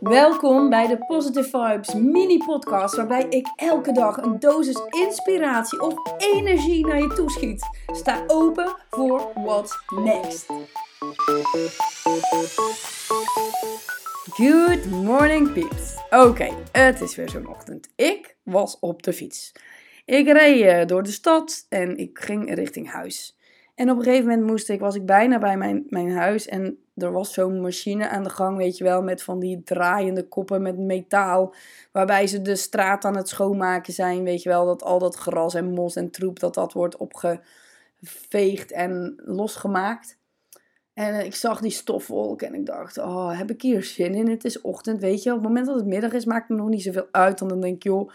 Welkom bij de Positive Vibes mini podcast waarbij ik elke dag een dosis inspiratie of energie naar je toeschiet. Sta open voor what's next. Good morning peeps. Oké, het is weer zo'n ochtend. Ik was op de fiets. Ik reed eh, door de stad en ik ging richting huis. En op een gegeven moment moest ik, was ik bijna bij mijn, mijn huis en er was zo'n machine aan de gang, weet je wel, met van die draaiende koppen met metaal, waarbij ze de straat aan het schoonmaken zijn, weet je wel, dat al dat gras en mos en troep, dat dat wordt opgeveegd en losgemaakt. En ik zag die stofwolk en ik dacht, oh, heb ik hier zin in? Het is ochtend, weet je. Op het moment dat het middag is, maakt me nog niet zoveel uit. Dan denk ik, joh,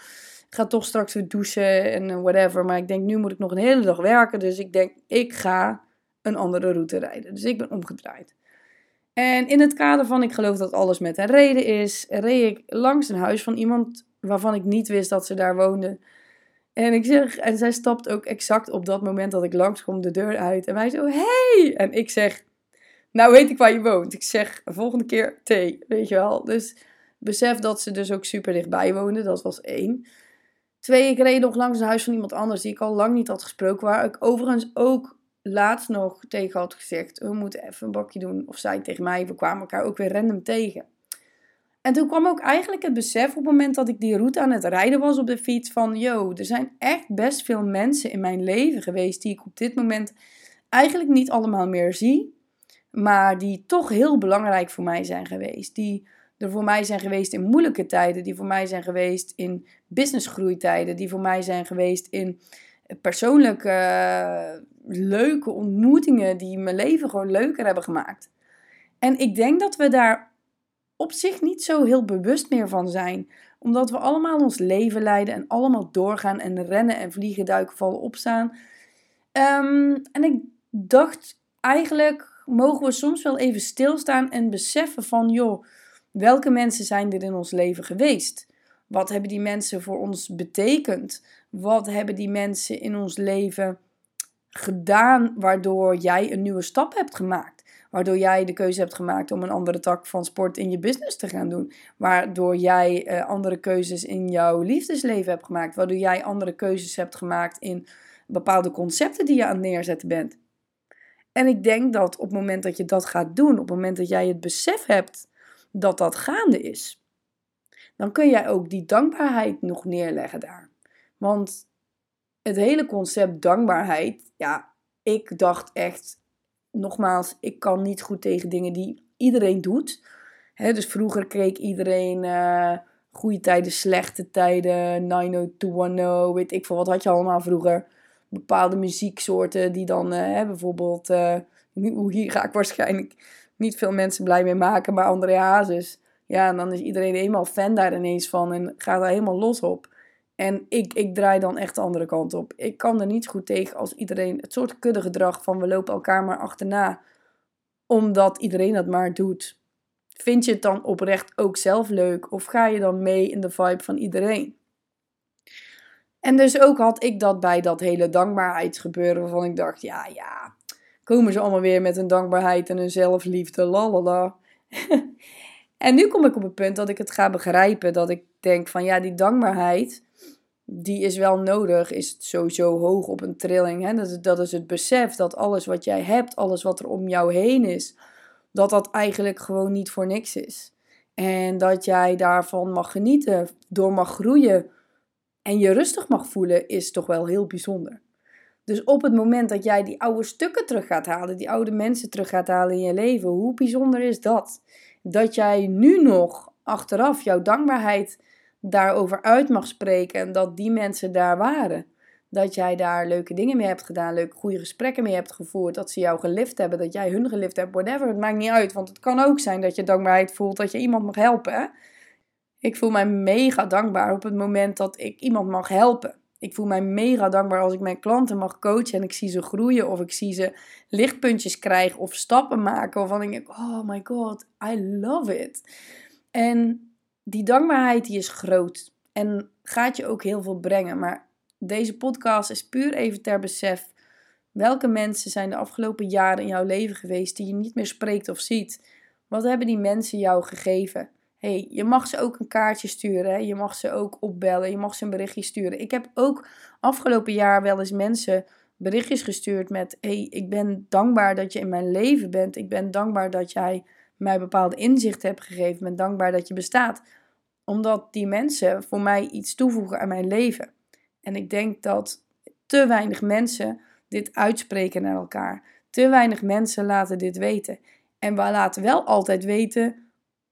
ik ga toch straks weer douchen en whatever. Maar ik denk, nu moet ik nog een hele dag werken. Dus ik denk, ik ga een andere route rijden. Dus ik ben omgedraaid. En in het kader van ik geloof dat alles met een reden is, reed ik langs een huis van iemand waarvan ik niet wist dat ze daar woonde. En ik zeg, en zij stapt ook exact op dat moment dat ik langskom de deur uit. En wij zo, hey! En ik zeg, nou weet ik waar je woont. Ik zeg, volgende keer thee, weet je wel. Dus besef dat ze dus ook super dichtbij woonde, dat was één. Twee, ik reed nog langs een huis van iemand anders die ik al lang niet had gesproken. Waar ik overigens ook laatst nog tegen had gezegd: we moeten even een bakje doen. Of zij tegen mij, we kwamen elkaar ook weer random tegen. En toen kwam ook eigenlijk het besef op het moment dat ik die route aan het rijden was op de fiets: van yo, er zijn echt best veel mensen in mijn leven geweest die ik op dit moment eigenlijk niet allemaal meer zie. Maar die toch heel belangrijk voor mij zijn geweest. Die er voor mij zijn geweest in moeilijke tijden, die voor mij zijn geweest in businessgroeitijden, die voor mij zijn geweest in persoonlijke leuke ontmoetingen die mijn leven gewoon leuker hebben gemaakt. En ik denk dat we daar op zich niet zo heel bewust meer van zijn, omdat we allemaal ons leven leiden en allemaal doorgaan en rennen en vliegen, duiken, vallen, opstaan. Um, en ik dacht eigenlijk mogen we soms wel even stilstaan en beseffen van joh Welke mensen zijn er in ons leven geweest? Wat hebben die mensen voor ons betekend? Wat hebben die mensen in ons leven gedaan waardoor jij een nieuwe stap hebt gemaakt? Waardoor jij de keuze hebt gemaakt om een andere tak van sport in je business te gaan doen. Waardoor jij uh, andere keuzes in jouw liefdesleven hebt gemaakt. Waardoor jij andere keuzes hebt gemaakt in bepaalde concepten die je aan het neerzetten bent. En ik denk dat op het moment dat je dat gaat doen, op het moment dat jij het besef hebt dat dat gaande is, dan kun jij ook die dankbaarheid nog neerleggen daar. Want het hele concept dankbaarheid, ja, ik dacht echt, nogmaals, ik kan niet goed tegen dingen die iedereen doet. dus vroeger kreeg iedereen uh, goede tijden, slechte tijden, 90210, weet ik veel, wat had je allemaal vroeger. Bepaalde muzieksoorten die dan, uh, bijvoorbeeld, uh, hier ga ik waarschijnlijk niet veel mensen blij mee maken, maar André Hazes, ja, en dan is iedereen eenmaal fan daar ineens van en gaat daar helemaal los op. En ik, ik draai dan echt de andere kant op. Ik kan er niet goed tegen als iedereen het soort kuddegedrag van we lopen elkaar maar achterna, omdat iedereen dat maar doet. Vind je het dan oprecht ook zelf leuk of ga je dan mee in de vibe van iedereen? En dus ook had ik dat bij dat hele dankbaarheidsgebeuren waarvan ik dacht, ja, ja, komen ze allemaal weer met een dankbaarheid en een zelfliefde, lalala. en nu kom ik op het punt dat ik het ga begrijpen. Dat ik denk van ja, die dankbaarheid, die is wel nodig, is sowieso hoog op een trilling. Hè? Dat, is, dat is het besef dat alles wat jij hebt, alles wat er om jou heen is, dat dat eigenlijk gewoon niet voor niks is. En dat jij daarvan mag genieten, door mag groeien en je rustig mag voelen, is toch wel heel bijzonder. Dus op het moment dat jij die oude stukken terug gaat halen, die oude mensen terug gaat halen in je leven, hoe bijzonder is dat? Dat jij nu nog achteraf jouw dankbaarheid daarover uit mag spreken en dat die mensen daar waren. Dat jij daar leuke dingen mee hebt gedaan, leuke goede gesprekken mee hebt gevoerd, dat ze jou gelift hebben, dat jij hun gelift hebt, whatever. Het maakt niet uit, want het kan ook zijn dat je dankbaarheid voelt dat je iemand mag helpen. Ik voel mij mega dankbaar op het moment dat ik iemand mag helpen ik voel mij mega dankbaar als ik mijn klanten mag coachen en ik zie ze groeien of ik zie ze lichtpuntjes krijgen of stappen maken waarvan ik denk, oh my god, I love it. En die dankbaarheid die is groot en gaat je ook heel veel brengen. Maar deze podcast is puur even ter besef. Welke mensen zijn de afgelopen jaren in jouw leven geweest die je niet meer spreekt of ziet? Wat hebben die mensen jou gegeven? Hey, je mag ze ook een kaartje sturen. Je mag ze ook opbellen. Je mag ze een berichtje sturen. Ik heb ook afgelopen jaar wel eens mensen berichtjes gestuurd met: hey, ik ben dankbaar dat je in mijn leven bent. Ik ben dankbaar dat jij mij bepaalde inzichten hebt gegeven. Ik ben dankbaar dat je bestaat. Omdat die mensen voor mij iets toevoegen aan mijn leven. En ik denk dat te weinig mensen dit uitspreken naar elkaar. Te weinig mensen laten dit weten. En we laten wel altijd weten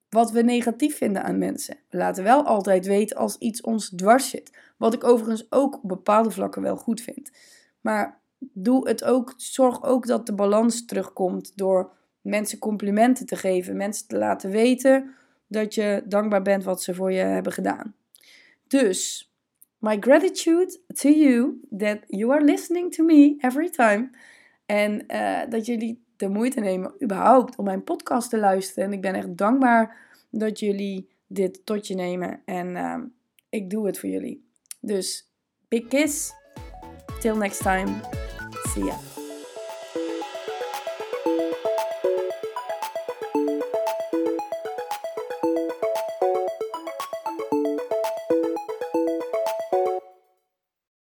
wat we negatief vinden aan mensen. We laten wel altijd weten als iets ons dwars zit. Wat ik overigens ook op bepaalde vlakken wel goed vind. Maar doe het ook, zorg ook dat de balans terugkomt door mensen complimenten te geven, mensen te laten weten dat je dankbaar bent wat ze voor je hebben gedaan. Dus, my gratitude to you that you are listening to me every time. En uh, dat jullie de moeite nemen überhaupt om mijn podcast te luisteren. En ik ben echt dankbaar dat jullie dit tot je nemen. En uh, ik doe het voor jullie. Dus big kiss. Till next time. See ya.